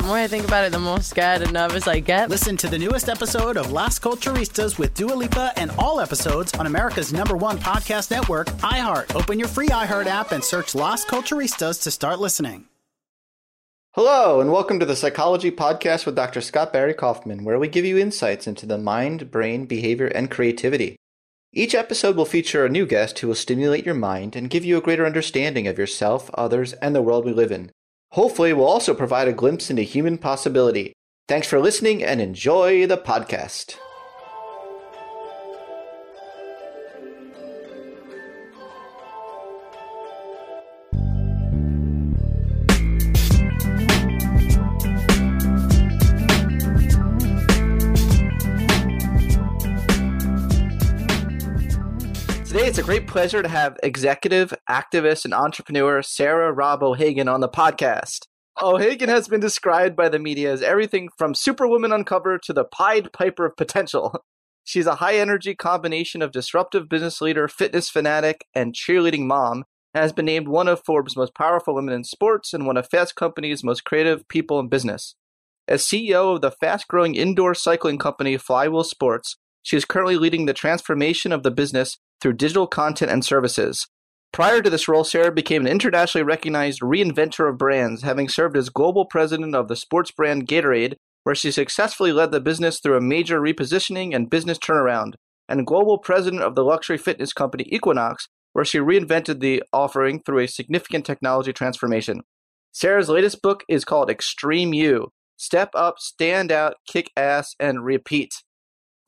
The more I think about it, the more scared and nervous I get. Listen to the newest episode of Las Culturistas with Dua Lipa and all episodes on America's number one podcast network, iHeart. Open your free iHeart app and search Las Culturistas to start listening. Hello, and welcome to the Psychology Podcast with Dr. Scott Barry Kaufman, where we give you insights into the mind, brain, behavior, and creativity. Each episode will feature a new guest who will stimulate your mind and give you a greater understanding of yourself, others, and the world we live in. Hopefully, we'll also provide a glimpse into human possibility. Thanks for listening and enjoy the podcast. Today, it's a great pleasure to have executive, activist, and entrepreneur Sarah Robb O'Hagan on the podcast. O'Hagan has been described by the media as everything from Superwoman Uncover to the Pied Piper of Potential. She's a high energy combination of disruptive business leader, fitness fanatic, and cheerleading mom, and has been named one of Forbes' most powerful women in sports and one of Fast Company's most creative people in business. As CEO of the fast growing indoor cycling company Flywheel Sports, she is currently leading the transformation of the business through digital content and services. Prior to this role, Sarah became an internationally recognized reinventor of brands, having served as global president of the sports brand Gatorade, where she successfully led the business through a major repositioning and business turnaround, and global president of the luxury fitness company Equinox, where she reinvented the offering through a significant technology transformation. Sarah's latest book is called Extreme You Step Up, Stand Out, Kick Ass, and Repeat.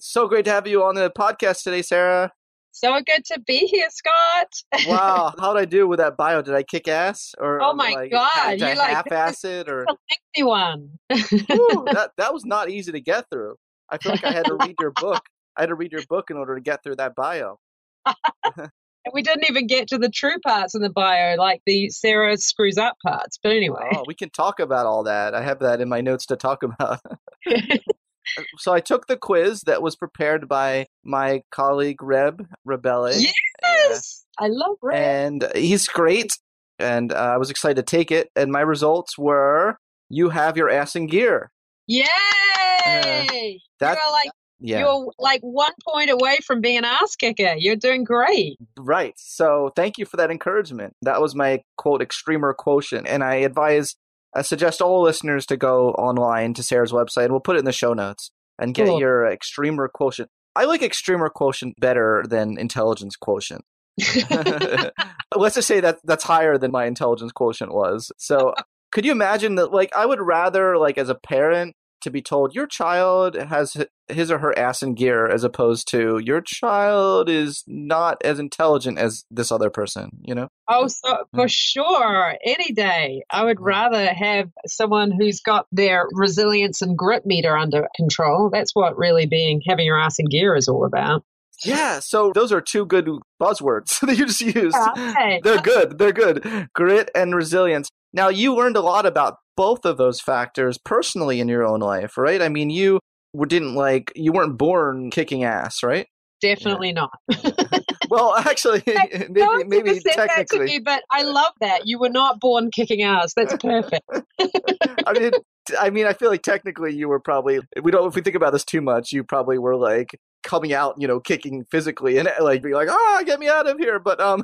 So great to have you on the podcast today, Sarah. So good to be here, Scott. wow, how did I do with that bio? Did I kick ass, or oh my like, god, you like half-ass it, or a lengthy one? Ooh, that that was not easy to get through. I feel like I had to read your book. I had to read your book in order to get through that bio. And we didn't even get to the true parts in the bio, like the Sarah screws up parts. But anyway, oh, we can talk about all that. I have that in my notes to talk about. So I took the quiz that was prepared by my colleague Reb Rebele. Yes, I love Reb, and he's great. And uh, I was excited to take it. And my results were: you have your ass in gear. Yay! Uh, that, You're like yeah. you're like one point away from being an ass kicker. You're doing great. Right. So thank you for that encouragement. That was my quote extremer quotient, and I advise I suggest all listeners to go online to Sarah's website. We'll put it in the show notes and get Cool. your extremer quotient. I like extremer quotient better than intelligence quotient. Let's just say that that's higher than my intelligence quotient was. So could you imagine that like I would rather like as a parent to be told your child has his or her ass in gear as opposed to your child is not as intelligent as this other person, you know? Oh, so for sure, any day. I would rather have someone who's got their resilience and grit meter under control. That's what really being having your ass in gear is all about. Yeah, so those are two good buzzwords that you just used. Okay. They're good. They're good. Grit and resilience. Now, you learned a lot about both of those factors personally in your own life, right? I mean, you were- didn't like, you weren't born kicking ass, right? definitely not. well, actually, maybe, no maybe said that to technically. me, but I love that. You were not born kicking ass. That's perfect. I mean, I mean, I feel like technically you were probably. We don't. If we think about this too much, you probably were like coming out, you know, kicking physically and like be like, "Ah, get me out of here," but um,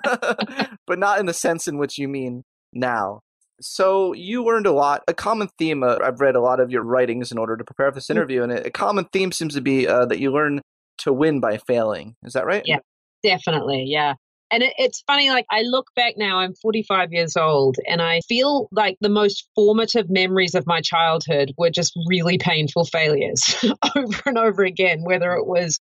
but not in the sense in which you mean now. So you learned a lot. A common theme. Uh, I've read a lot of your writings in order to prepare for this interview, and a common theme seems to be uh, that you learn to win by failing. Is that right? Yeah, definitely. Yeah. And it, it's funny, like I look back now, I'm 45 years old, and I feel like the most formative memories of my childhood were just really painful failures over and over again. Whether it was,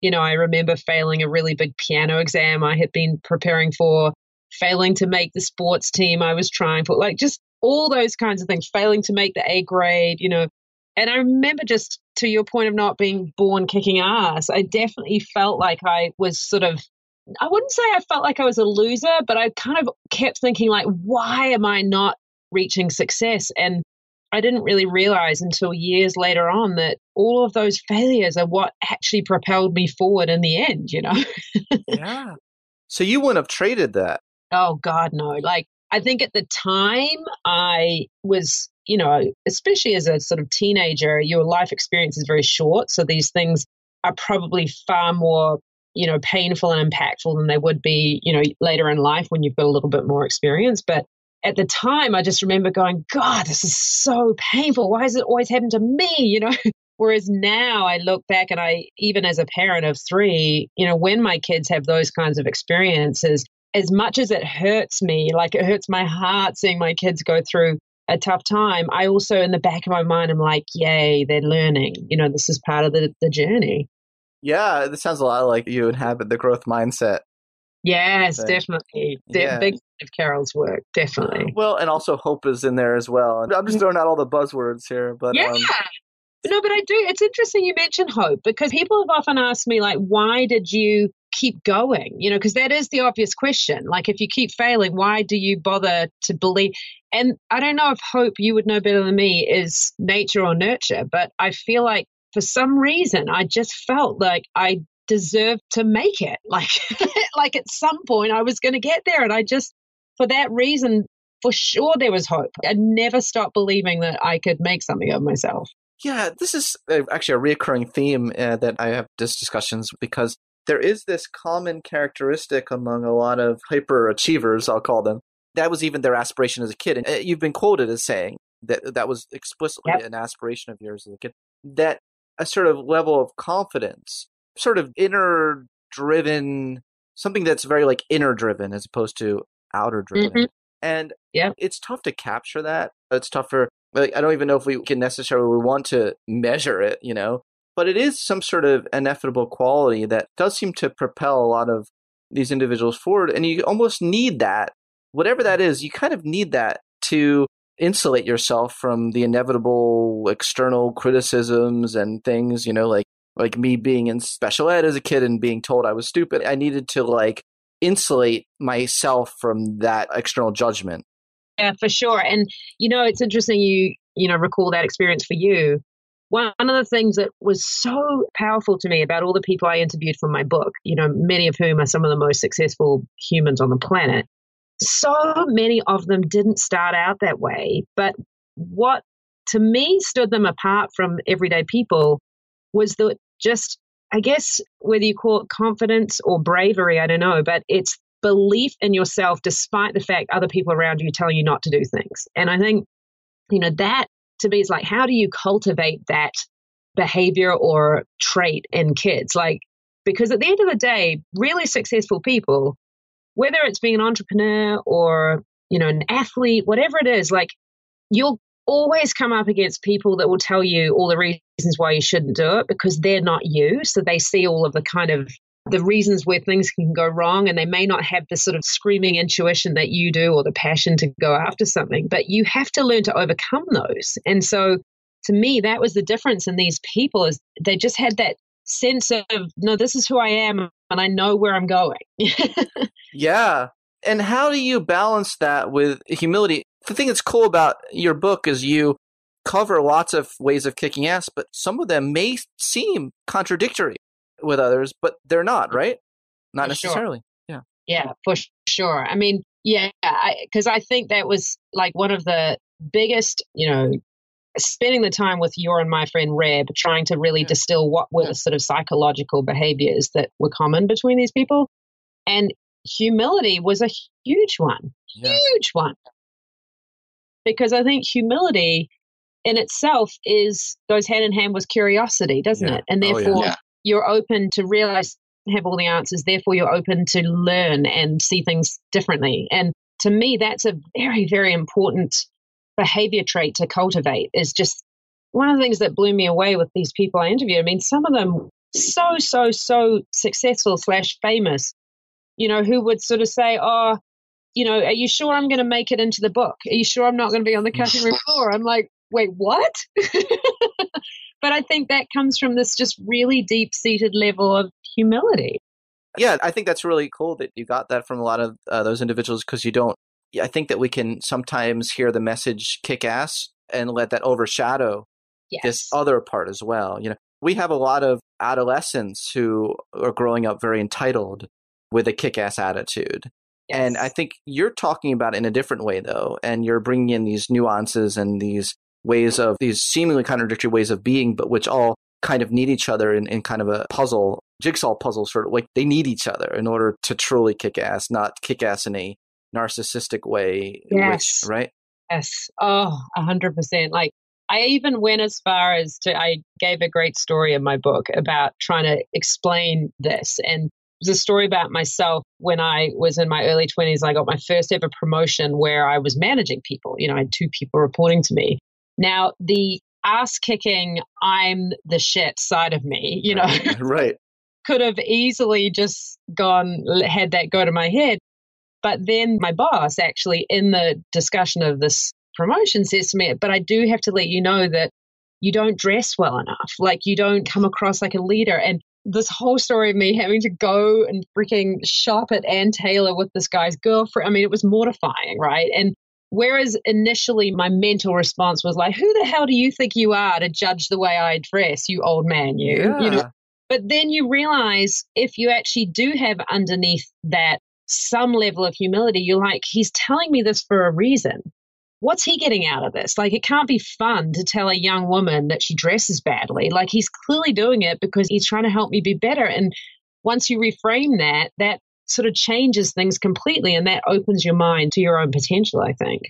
you know, I remember failing a really big piano exam I had been preparing for, failing to make the sports team I was trying for, like just all those kinds of things, failing to make the A grade, you know. And I remember just to your point of not being born kicking ass, I definitely felt like I was sort of I wouldn't say I felt like I was a loser, but I kind of kept thinking like, why am I not reaching success? And I didn't really realize until years later on that all of those failures are what actually propelled me forward in the end, you know? yeah. So you wouldn't have traded that. Oh God, no. Like I think at the time I was, you know, especially as a sort of teenager, your life experience is very short. So these things are probably far more you know, painful and impactful than they would be, you know, later in life when you've got a little bit more experience. But at the time, I just remember going, God, this is so painful. Why does it always happen to me? You know, whereas now I look back and I, even as a parent of three, you know, when my kids have those kinds of experiences, as much as it hurts me, like it hurts my heart seeing my kids go through a tough time, I also, in the back of my mind, I'm like, yay, they're learning. You know, this is part of the, the journey. Yeah, this sounds a lot like you inhabit the growth mindset. Yes, thing. definitely. De- yeah. Big of Carol's work, definitely. Well, and also hope is in there as well. I'm just mm. throwing out all the buzzwords here, but yeah. Um, no, but I do. It's interesting you mentioned hope because people have often asked me, like, why did you keep going? You know, because that is the obvious question. Like, if you keep failing, why do you bother to believe? And I don't know if hope, you would know better than me, is nature or nurture, but I feel like for some reason, I just felt like I deserved to make it. Like, like at some point I was going to get there. And I just, for that reason, for sure there was hope. I never stopped believing that I could make something of myself. Yeah, this is actually a recurring theme uh, that I have this discussions because there is this common characteristic among a lot of hyperachievers, I'll call them. That was even their aspiration as a kid. And uh, you've been quoted as saying that that was explicitly yep. an aspiration of yours as a kid. That a sort of level of confidence, sort of inner driven, something that's very like inner driven as opposed to outer driven. Mm-hmm. And yeah, it's tough to capture that. It's tougher. Like, I don't even know if we can necessarily want to measure it, you know, but it is some sort of ineffable quality that does seem to propel a lot of these individuals forward. And you almost need that, whatever that is, you kind of need that to insulate yourself from the inevitable external criticisms and things, you know, like like me being in special ed as a kid and being told I was stupid. I needed to like insulate myself from that external judgment. Yeah, for sure. And you know, it's interesting you, you know, recall that experience for you. One of the things that was so powerful to me about all the people I interviewed for my book, you know, many of whom are some of the most successful humans on the planet, so many of them didn't start out that way. But what to me stood them apart from everyday people was that just, I guess, whether you call it confidence or bravery, I don't know, but it's belief in yourself despite the fact other people around you tell you not to do things. And I think, you know, that to me is like, how do you cultivate that behavior or trait in kids? Like, because at the end of the day, really successful people whether it's being an entrepreneur or, you know, an athlete, whatever it is, like you'll always come up against people that will tell you all the reasons why you shouldn't do it because they're not you. So they see all of the kind of the reasons where things can go wrong and they may not have the sort of screaming intuition that you do or the passion to go after something but you have to learn to overcome those. And so to me that was the difference in these people is they just had that sense of no this is who i am and i know where i'm going. Yeah. And how do you balance that with humility? The thing that's cool about your book is you cover lots of ways of kicking ass but some of them may seem contradictory with others, but they're not, mm-hmm. right? Not For necessarily. Sure. Yeah. Yeah, for sure. I mean, yeah, because I, I think that was like one of the biggest, you know, spending the time with your and my friend Reb, trying to really yeah. distill what were yeah. the sort of psychological behaviors that were common between these people. And humility was a huge one, yeah. huge one. Because I think humility in itself is goes hand in hand with curiosity, doesn't it? And oh, therefore, oh, you're open to realize have all the answers. Therefore, you're open to learn and see things differently. And to me, that's a very, very important behavior trait to cultivate is just one of the things that blew me away with these people I interviewed. I mean, some of them so, so, so successful slash famous, you know, who would sort of say, oh, you know, are you sure I'm going to make it into the book? Are you sure I'm not going to be on the cutting room floor? I'm like, wait, what? but I think that comes from this just really deep seated level of humility. Yeah, I think that's really cool that you got that from a lot of uh, those individuals because you don't I think that we can sometimes hear the message kick ass and let that overshadow yes. this other part as well. You know, we have a lot of adolescents who are growing up very entitled with a kick ass attitude. Yes. And I think you're talking about it in a different way though, and you're bringing in these nuances and these ways of these seemingly contradictory ways of being, but which all kind of need each other in, in kind of a puzzle, jigsaw puzzle sort of like they need each other in order to truly kick ass, not kick ass in a narcissistic way. Yes. Which, right? Yes. Oh, a hundred percent. Like I even went as far as to I gave a great story in my book about trying to explain this. And it was a story about myself when I was in my early twenties. I got my first ever promotion where I was managing people. You know, I had two people reporting to me. Now the ass kicking, I'm the shit side of me, you know. right. could have easily just gone had that go to my head but then my boss actually, in the discussion of this promotion, says to me, But I do have to let you know that you don't dress well enough. Like you don't come across like a leader. And this whole story of me having to go and freaking shop at Ann Taylor with this guy's girlfriend, I mean, it was mortifying, right? And whereas initially my mental response was like, Who the hell do you think you are to judge the way I dress, you old man, you? Yeah. You know. But then you realize if you actually do have underneath that some level of humility, you're like, he's telling me this for a reason. What's he getting out of this? Like, it can't be fun to tell a young woman that she dresses badly. Like, he's clearly doing it because he's trying to help me be better. And once you reframe that, that sort of changes things completely and that opens your mind to your own potential, I think.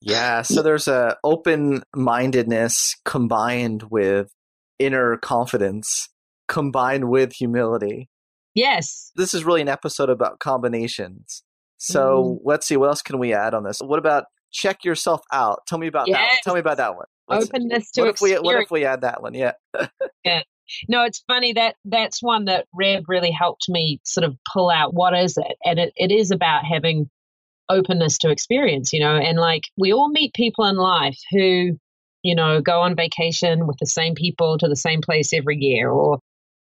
Yeah. So there's a open mindedness combined with inner confidence combined with humility. Yes. This is really an episode about combinations. So mm. let's see what else can we add on this. What about check yourself out? Tell me about yes. that. Tell me about that one. Let's, Openness to what experience. if we what if we add that one? Yeah. yeah. No, it's funny that that's one that Reb really helped me sort of pull out what is it, and it, it is about having openness to experience, you know, and like we all meet people in life who, you know, go on vacation with the same people to the same place every year, or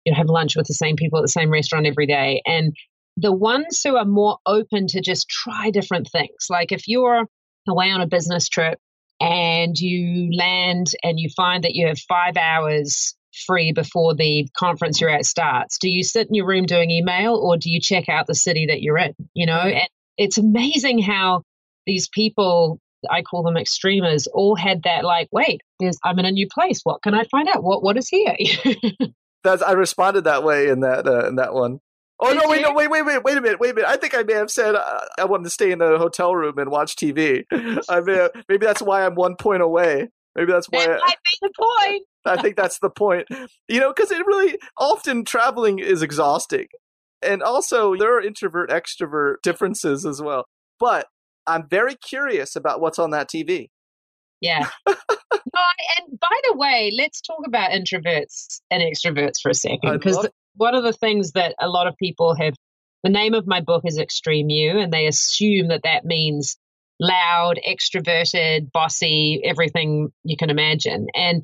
you know, have lunch with the same people at the same restaurant every day. And the ones who are more open to just try different things, like if you're away on a business trip and you land and you find that you have five hours free before the conference you're at starts, do you sit in your room doing email or do you check out the city that you're in? You know, and it's amazing how these people I call them extremers, all had that like, wait, there's I'm in a new place. What can I find out? What what is here? That's I responded that way in that uh, in that one. Oh no! Wait, no, wait, wait, wait, wait a minute, wait a minute. I think I may have said uh, I wanted to stay in the hotel room and watch TV. I may have, maybe that's why I'm one point away. Maybe that's why. That might the point. I think that's the point. You know, because it really often traveling is exhausting, and also there are introvert extrovert differences as well. But I'm very curious about what's on that TV. Yeah. no, and by the way, let's talk about introverts and extroverts for a second. Because love- one of the things that a lot of people have, the name of my book is Extreme You, and they assume that that means loud, extroverted, bossy, everything you can imagine. And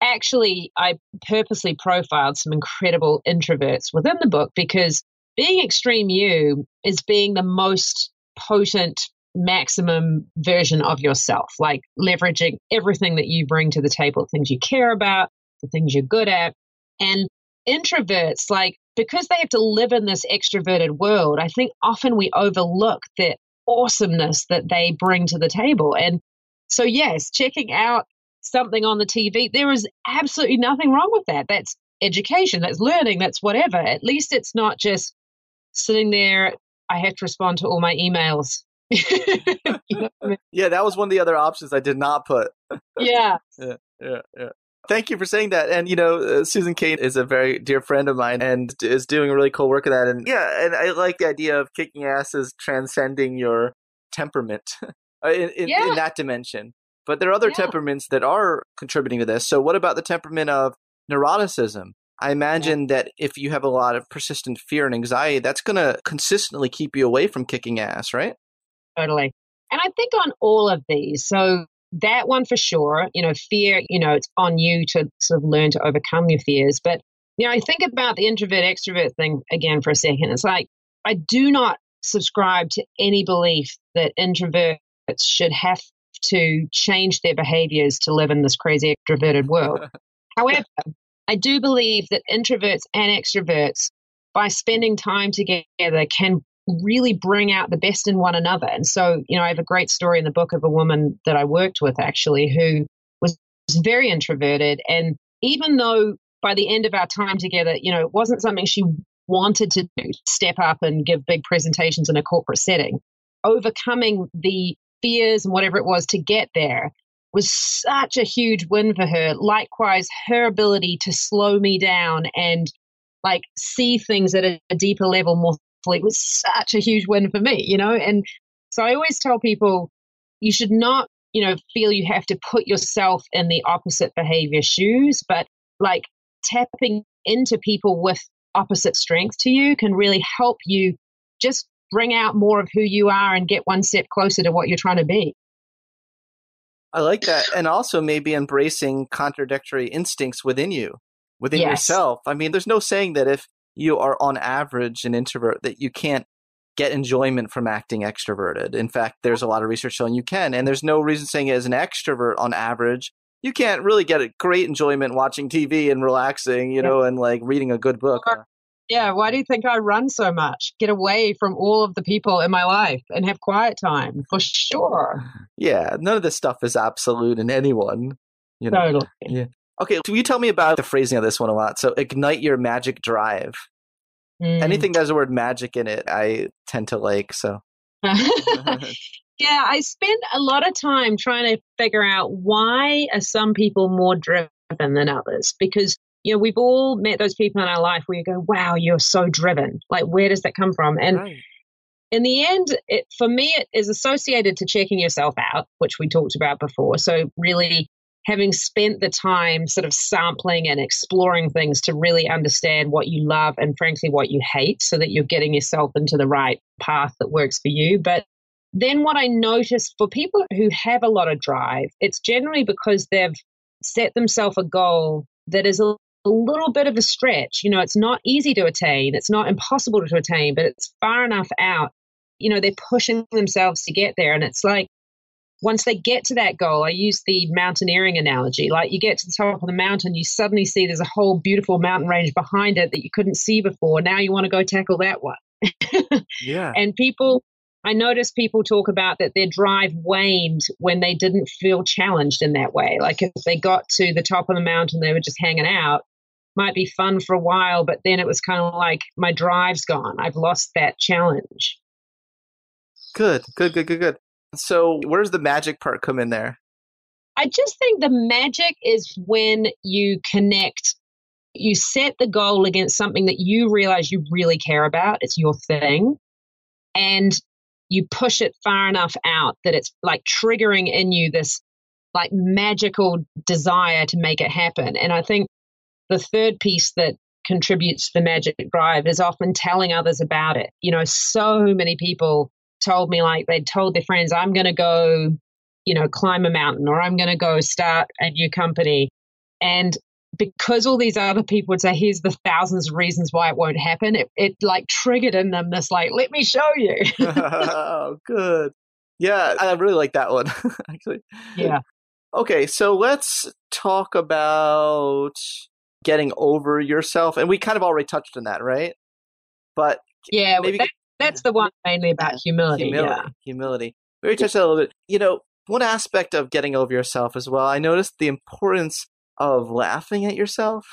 actually, I purposely profiled some incredible introverts within the book because being extreme you is being the most potent maximum version of yourself, like leveraging everything that you bring to the table, things you care about, the things you're good at. And introverts, like, because they have to live in this extroverted world, I think often we overlook the awesomeness that they bring to the table. And so, yes, checking out something on the TV, there is absolutely nothing wrong with that. That's education, that's learning, that's whatever. At least it's not just sitting there. I have to respond to all my emails. you know I mean? Yeah, that was one of the other options I did not put. yeah. Yeah, yeah, yeah. Thank you for saying that. And, you know, uh, Susan Cain is a very dear friend of mine and is doing really cool work of that. And yeah, and I like the idea of kicking ass as transcending your temperament uh, in, in, yeah. in, that dimension. But there are other yeah. temperaments that are contributing to this. So, what about the temperament of neuroticism? I imagine yeah. that if you have a lot of persistent fear and anxiety, that's going to consistently keep you away from kicking ass, right? Totally. And I think on all of these, so that one for sure, you know, fear, you know, it's on you to sort of learn to overcome your fears. But, you know, I think about the introvert extrovert thing again for a second. It's like, I do not subscribe to any belief that introverts should have to change their behaviors to live in this crazy extroverted world. However, I do believe that introverts and extroverts, by spending time together, can really bring out the best in one another. And so, you know, I have a great story in the book of a woman that I worked with actually who was very introverted. And even though by the end of our time together, you know, it wasn't something she wanted to do, step up and give big presentations in a corporate setting, overcoming the fears and whatever it was to get there was such a huge win for her. Likewise, her ability to slow me down and like see things at a, a deeper level more it was such a huge win for me, you know? And so I always tell people you should not, you know, feel you have to put yourself in the opposite behavior shoes, but like tapping into people with opposite strengths to you can really help you just bring out more of who you are and get one step closer to what you're trying to be. I like that. And also maybe embracing contradictory instincts within you, within yes. yourself. I mean, there's no saying that if you are on average an introvert that you can't get enjoyment from acting extroverted. In fact, there's a lot of research showing you can, and there's no reason saying as an extrovert on average you can't really get a great enjoyment watching TV and relaxing, you know, and like reading a good book. Yeah, why do you think I run so much? Get away from all of the people in my life and have quiet time for sure. Yeah, none of this stuff is absolute in anyone. You know. Totally. Yeah. Okay, can you tell me about the phrasing of this one a lot? So, ignite your magic drive. Mm. Anything that has the word magic in it, I tend to like. So, yeah, I spend a lot of time trying to figure out why are some people more driven than others? Because you know we've all met those people in our life where you go, "Wow, you're so driven." Like, where does that come from? And right. in the end, it, for me, it is associated to checking yourself out, which we talked about before. So, really having spent the time sort of sampling and exploring things to really understand what you love and frankly what you hate so that you're getting yourself into the right path that works for you. But then what I noticed for people who have a lot of drive, it's generally because they've set themselves a goal that is a little bit of a stretch. You know, it's not easy to attain, it's not impossible to attain, but it's far enough out. You know, they're pushing themselves to get there. And it's like once they get to that goal, I use the mountaineering analogy. Like you get to the top of the mountain, you suddenly see there's a whole beautiful mountain range behind it that you couldn't see before. Now you want to go tackle that one. yeah. And people, I notice people talk about that their drive waned when they didn't feel challenged in that way. Like if they got to the top of the mountain, they were just hanging out. Might be fun for a while, but then it was kind of like my drive's gone. I've lost that challenge. Good, good, good, good, good. So, where's the magic part come in there? I just think the magic is when you connect, you set the goal against something that you realize you really care about, it's your thing, and you push it far enough out that it's like triggering in you this like magical desire to make it happen. And I think the third piece that contributes to the magic drive is often telling others about it. You know, so many people told me like they'd told their friends, I'm going to go, you know, climb a mountain or I'm going to go start a new company. And because all these other people would say, here's the thousands of reasons why it won't happen, it, it like triggered in them this, like, let me show you. oh, good. Yeah, I really like that one, actually. Yeah. Okay, so let's talk about getting over yourself, and we kind of already touched on that, right? But yeah, maybe, that, that's the one mainly about humility. Humility. Yeah. Humility. We already touched that a little bit. You know, one aspect of getting over yourself as well. I noticed the importance of laughing at yourself.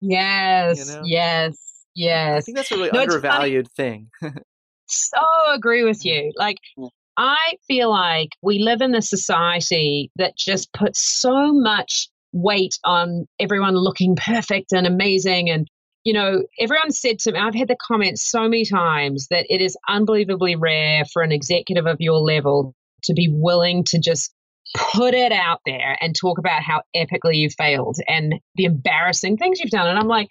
Yes. You know? Yes. Yes. I think that's a really no, undervalued thing. so agree with you. Like, I feel like we live in a society that just puts so much weight on everyone looking perfect and amazing. And, you know, everyone said to me, I've had the comments so many times that it is unbelievably rare for an executive of your level to be willing to just put it out there and talk about how epically you failed and the embarrassing things you've done. And I'm like,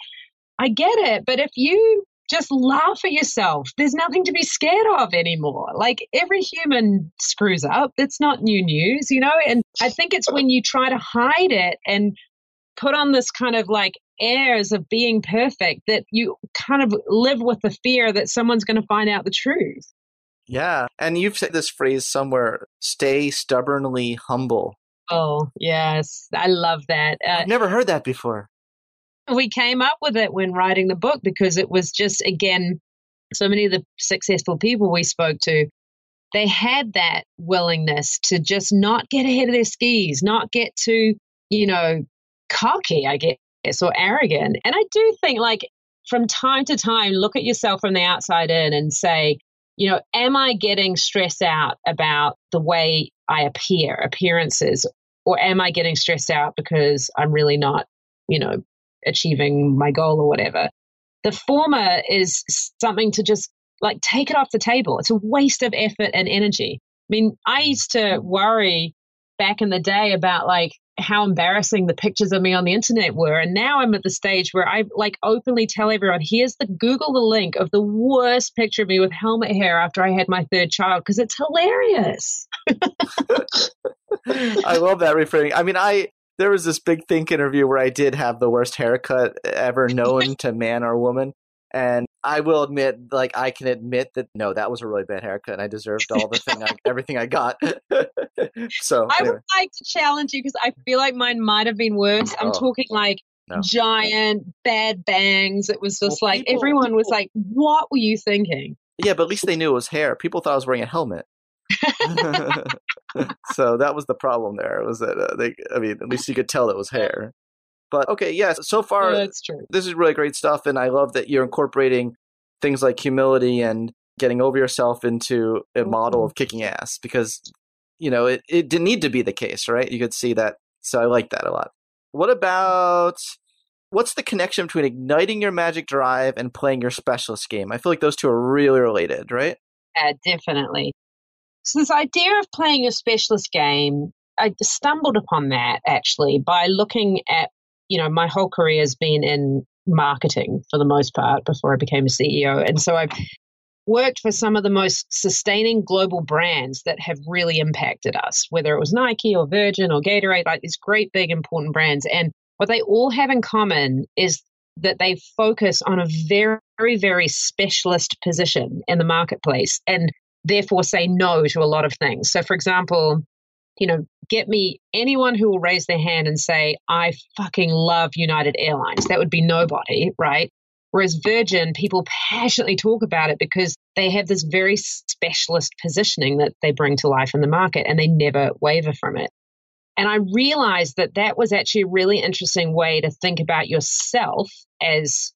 I get it, but if you just laugh at yourself, there's nothing to be scared of anymore. Like every human screws up. It's not new news, you know? And I think it's when you try to hide it and put on this kind of like airs of being perfect that you kind of live with the fear that someone's going to find out the truth. Yeah. And you've said this phrase somewhere stay stubbornly humble. Oh, yes. I love that. Uh, I've never heard that before. We came up with it when writing the book because it was just, again, so many of the successful people we spoke to, they had that willingness to just not get ahead of their skis, not get too, you know, cocky, I guess, or arrogant. And I do think, like, from time to time, look at yourself from the outside in and say, you know, am I getting stressed out about the way I appear, appearances, or am I getting stressed out because I'm really not, you know, achieving my goal or whatever? The former is something to just like take it off the table. It's a waste of effort and energy. I mean, I used to worry back in the day about like how embarrassing the pictures of me on the internet were. And now I'm at the stage where I like openly tell everyone, here's the Google the link of the worst picture of me with helmet hair after I had my third child because it's hilarious. I love that reframing. I mean, I there was this big think interview where I did have the worst haircut ever known to man or woman. And I will admit, like I can admit that no, that was a really bad haircut, and I deserved all the thing, I, everything I got. so I would like to challenge you because I feel like mine might have been worse. I'm oh, talking like no. giant bad bangs. It was just well, like people, everyone was like, "What were you thinking?" Yeah, but at least they knew it was hair. People thought I was wearing a helmet. so that was the problem there. Was that uh, they? I mean, at least you could tell it was hair. But okay, yes. So far, that's true. This is really great stuff, and I love that you're incorporating things like humility and getting over yourself into a model mm-hmm. of kicking ass because you know it, it didn't need to be the case, right? You could see that. So I like that a lot. What about what's the connection between igniting your magic drive and playing your specialist game? I feel like those two are really related, right? Yeah, definitely. So this idea of playing a specialist game, I stumbled upon that actually by looking at you know, my whole career has been in marketing for the most part before I became a CEO. And so I've worked for some of the most sustaining global brands that have really impacted us, whether it was Nike or Virgin or Gatorade, like these great, big, important brands. And what they all have in common is that they focus on a very, very specialist position in the marketplace and therefore say no to a lot of things. So, for example, you know, get me anyone who will raise their hand and say, I fucking love United Airlines. That would be nobody, right? Whereas Virgin, people passionately talk about it because they have this very specialist positioning that they bring to life in the market and they never waver from it. And I realized that that was actually a really interesting way to think about yourself as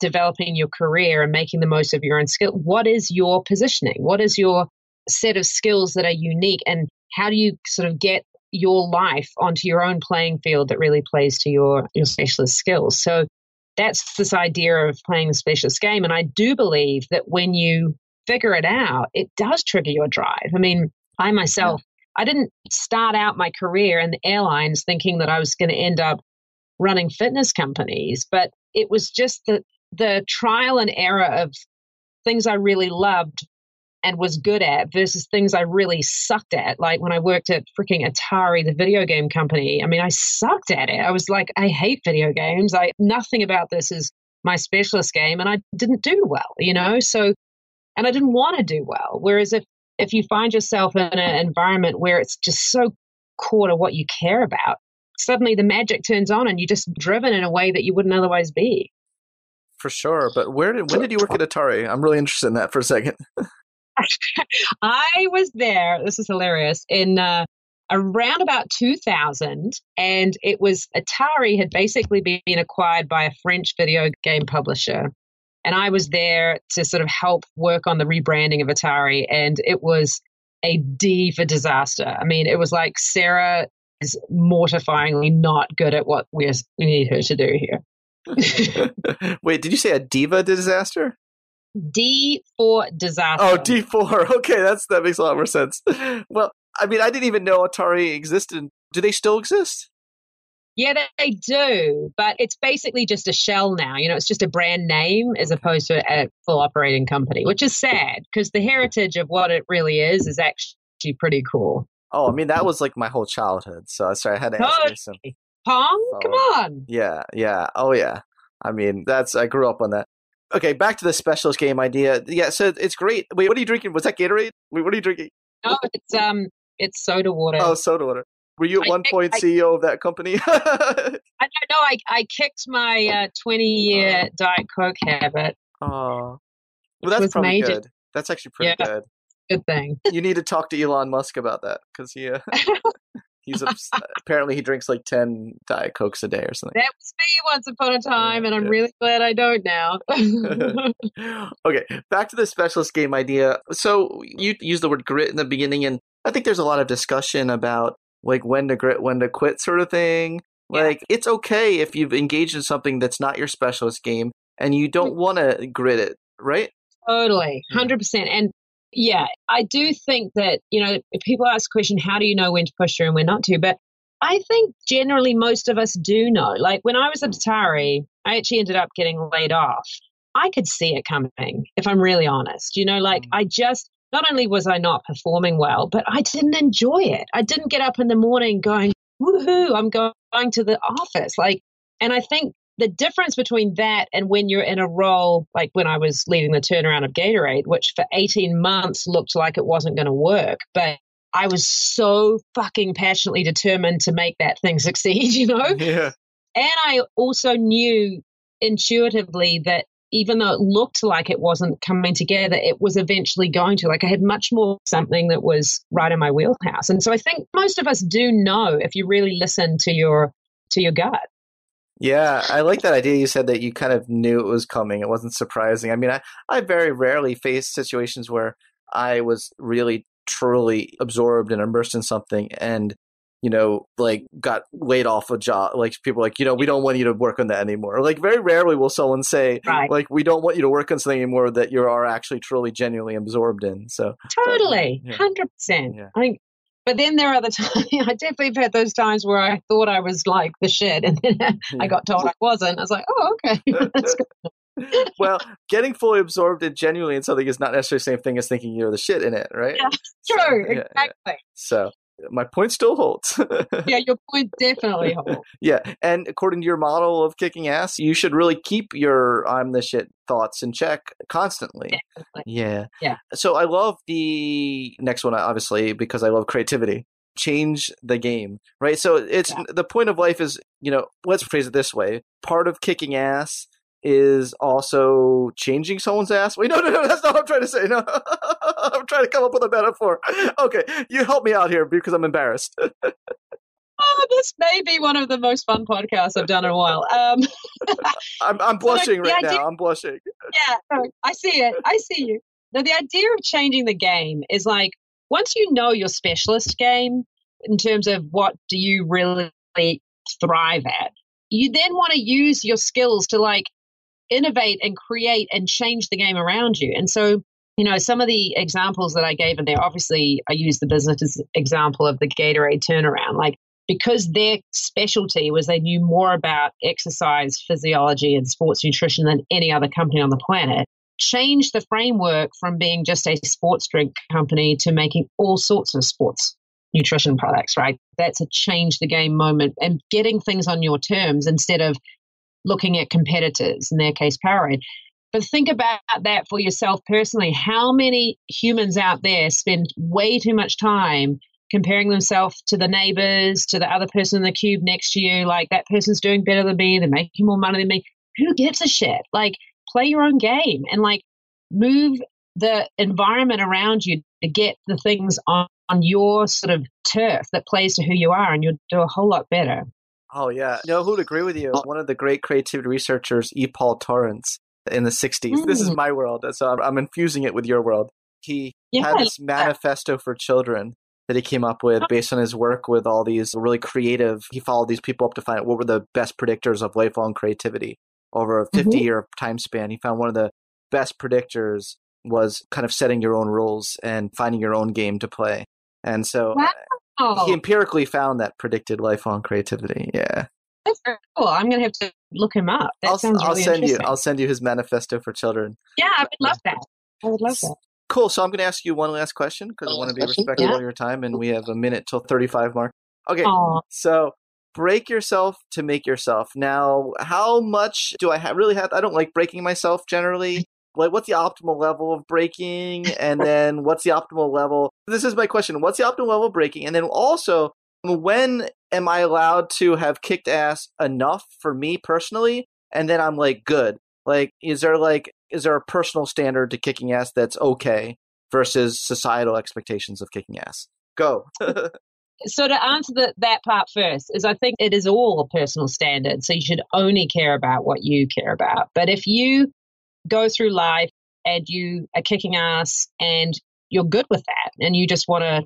developing your career and making the most of your own skill. What is your positioning? What is your set of skills that are unique? And how do you sort of get your life onto your own playing field that really plays to your your specialist skills so that's this idea of playing the specialist game and i do believe that when you figure it out it does trigger your drive i mean i myself yeah. i didn't start out my career in the airlines thinking that i was going to end up running fitness companies but it was just the the trial and error of things i really loved and was good at versus things I really sucked at. Like when I worked at freaking Atari, the video game company. I mean, I sucked at it. I was like, I hate video games. I nothing about this is my specialist game, and I didn't do well. You know, so and I didn't want to do well. Whereas if if you find yourself in an environment where it's just so core to what you care about, suddenly the magic turns on and you're just driven in a way that you wouldn't otherwise be. For sure. But where did when did you work at Atari? I'm really interested in that for a second. I was there. This is hilarious. In uh, around about 2000, and it was Atari had basically been acquired by a French video game publisher. And I was there to sort of help work on the rebranding of Atari. And it was a D for disaster. I mean, it was like Sarah is mortifyingly not good at what we need her to do here. Wait, did you say a diva disaster? D for disaster. Oh, D four. Okay, that's that makes a lot more sense. Well, I mean, I didn't even know Atari existed. Do they still exist? Yeah, they do, but it's basically just a shell now. You know, it's just a brand name as opposed to a full operating company, which is sad because the heritage of what it really is is actually pretty cool. Oh, I mean, that was like my whole childhood. So sorry, I had to totally. ask some. Pong, come on. Yeah, yeah. Oh, yeah. I mean, that's I grew up on that. Okay, back to the specialist game idea. Yeah, so it's great. Wait, what are you drinking? Was that Gatorade? Wait, what are you drinking? No, it's um, it's soda water. Oh, soda water. Were you at I one point I, CEO of that company? I don't know. I, I kicked my uh, 20 year. Diet Coke habit. Oh. Well, that's probably major. good. That's actually pretty yeah, good. Good thing. You need to talk to Elon Musk about that because he. Uh, he's apparently he drinks like 10 diet cokes a day or something that was me once upon a time and i'm yeah. really glad i don't now okay back to the specialist game idea so you used the word grit in the beginning and i think there's a lot of discussion about like when to grit, when to quit sort of thing. Yeah. Like it's okay if you've engaged in something that's not your specialist game and you don't want to grit it, right? Totally, hmm. hundred percent. And yeah, I do think that you know people ask the question, how do you know when to push through and when not to? But I think generally most of us do know. Like when I was at Atari, I actually ended up getting laid off. I could see it coming, if I'm really honest. You know, like mm. I just not only was I not performing well, but I didn't enjoy it. I didn't get up in the morning going, woohoo, I'm going to the office. Like, and I think the difference between that and when you're in a role, like when I was leading the turnaround of Gatorade, which for 18 months looked like it wasn't going to work, but I was so fucking passionately determined to make that thing succeed, you know? Yeah. And I also knew intuitively that even though it looked like it wasn't coming together, it was eventually going to. Like I had much more something that was right in my wheelhouse. And so I think most of us do know if you really listen to your to your gut. Yeah, I like that idea you said that you kind of knew it was coming. It wasn't surprising. I mean, I, I very rarely face situations where I was really truly absorbed and immersed in something and you know, like got laid off a job. Like people like, you know, we don't want you to work on that anymore. Like very rarely will someone say, right. like, we don't want you to work on something anymore that you are actually truly genuinely absorbed in. So totally, hundred yeah. percent. I think, but then there are the times I definitely have had those times where I thought I was like the shit, and then I hmm. got told I wasn't. I was like, oh, okay, that's good. well, getting fully absorbed and genuinely in something is not necessarily the same thing as thinking you're the shit in it, right? Yeah, true, so, yeah, exactly. Yeah. So my point still holds. yeah, your point definitely holds. yeah, and according to your model of kicking ass, you should really keep your "I'm the shit" thoughts in check constantly. Definitely. Yeah, yeah. So I love the next one, obviously, because I love creativity. Change the game, right? So it's yeah. the point of life is, you know, let's phrase it this way: part of kicking ass is also changing someone's ass. Wait, no, no, no, that's not what I'm trying to say. No, I'm trying to come up with a metaphor. Okay, you help me out here because I'm embarrassed. oh, this may be one of the most fun podcasts I've done in a while. Um, I'm, I'm blushing right idea, now. I'm blushing. Yeah, I see it. I see you. Now, the idea of changing the game is like once you know your specialist game in terms of what do you really thrive at, you then want to use your skills to like innovate and create and change the game around you. And so, you know, some of the examples that I gave in there, obviously, I use the business example of the Gatorade turnaround. Like, because their specialty was they knew more about exercise physiology and sports nutrition than any other company on the planet, changed the framework from being just a sports drink company to making all sorts of sports nutrition products, right? That's a change the game moment and getting things on your terms instead of looking at competitors, in their case, Powerade. But think about that for yourself personally. How many humans out there spend way too much time comparing themselves to the neighbors, to the other person in the cube next to you. Like that person's doing better than me. They're making more money than me. Who gives a shit? Like play your own game and like move the environment around you to get the things on, on your sort of turf that plays to who you are and you'll do a whole lot better. Oh yeah. You know who'd agree with you? One of the great creativity researchers, E. Paul Torrance, in the 60s. Mm. This is mm. my world, so I'm, I'm, infusing it with your world. He yeah, had this manifesto for children that he came up with based on his work with all these really creative. He followed these people up to find out what were the best predictors of lifelong creativity over a 50 mm-hmm. year time span. He found one of the best predictors was kind of setting your own rules and finding your own game to play. And so wow. he empirically found that predicted lifelong creativity. Yeah. That's very cool. I'm going to have to look him up. That I'll, sounds I'll really send you. I'll send you his manifesto for children. Yeah, I would love that. I would love that. Cool. So I'm going to ask you one last question because I want to be respectful yeah. of your time, and we have a minute till 35 mark. Okay. Aww. So break yourself to make yourself. Now, how much do I ha- really have? I don't like breaking myself generally. Like, what's the optimal level of breaking? And then what's the optimal level? This is my question. What's the optimal level of breaking? And then also, when am I allowed to have kicked ass enough for me personally? And then I'm like, good. Like, is there like, is there a personal standard to kicking ass that's okay versus societal expectations of kicking ass? Go. so to answer the, that part first is i think it is all a personal standard so you should only care about what you care about but if you go through life and you are kicking ass and you're good with that and you just want to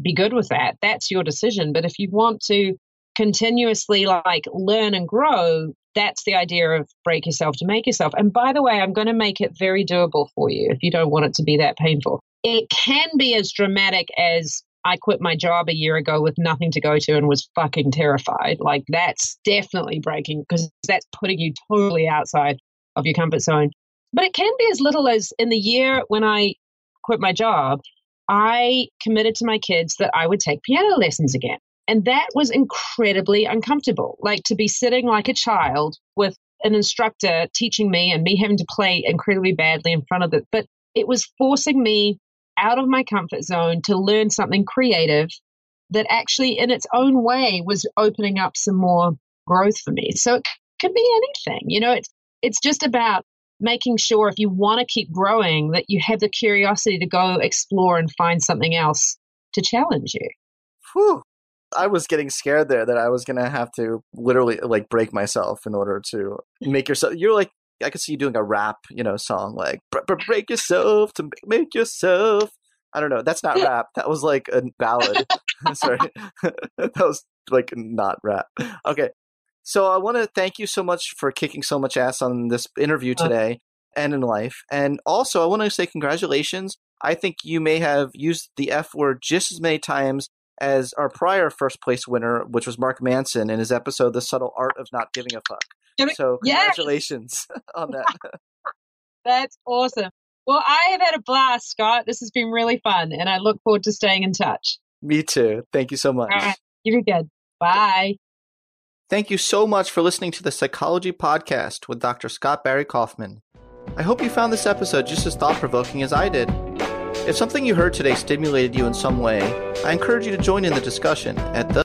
be good with that that's your decision but if you want to continuously like learn and grow that's the idea of break yourself to make yourself and by the way i'm going to make it very doable for you if you don't want it to be that painful it can be as dramatic as I quit my job a year ago with nothing to go to and was fucking terrified. Like that's definitely breaking because that's putting you totally outside of your comfort zone. But it can be as little as in the year when I quit my job, I committed to my kids that I would take piano lessons again. And that was incredibly uncomfortable. Like to be sitting like a child with an instructor teaching me and me having to play incredibly badly in front of it. But it was forcing me out of my comfort zone to learn something creative that actually, in its own way, was opening up some more growth for me. So it could be anything. You know, it's it's just about making sure if you want to keep growing that you have the curiosity to go explore and find something else to challenge you. Whew. I was getting scared there that I was gonna have to literally like break myself in order to make yourself. You're like I could see you doing a rap, you know, song like "Break yourself to make yourself." I don't know. That's not rap. That was like a ballad. Sorry, that was like not rap. Okay, so I want to thank you so much for kicking so much ass on this interview uh. today and in life, and also I want to say congratulations. I think you may have used the F word just as many times as our prior first place winner, which was Mark Manson in his episode "The Subtle Art of Not Giving a Fuck." So congratulations yes. on that. That's awesome. Well, I have had a blast, Scott. This has been really fun, and I look forward to staying in touch. Me too. Thank you so much. All right. You be good. Bye. Thank you so much for listening to the Psychology Podcast with Dr. Scott Barry Kaufman. I hope you found this episode just as thought provoking as I did. If something you heard today stimulated you in some way, I encourage you to join in the discussion at the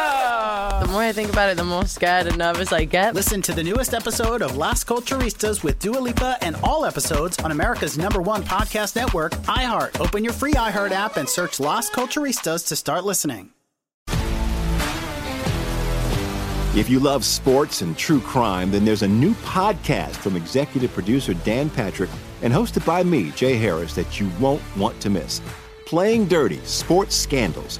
The more I think about it, the more scared and nervous I get. Listen to the newest episode of Las Culturistas with Dua Lipa and all episodes on America's number one podcast network, iHeart. Open your free iHeart app and search Las Culturistas to start listening. If you love sports and true crime, then there's a new podcast from executive producer Dan Patrick and hosted by me, Jay Harris, that you won't want to miss. Playing Dirty Sports Scandals.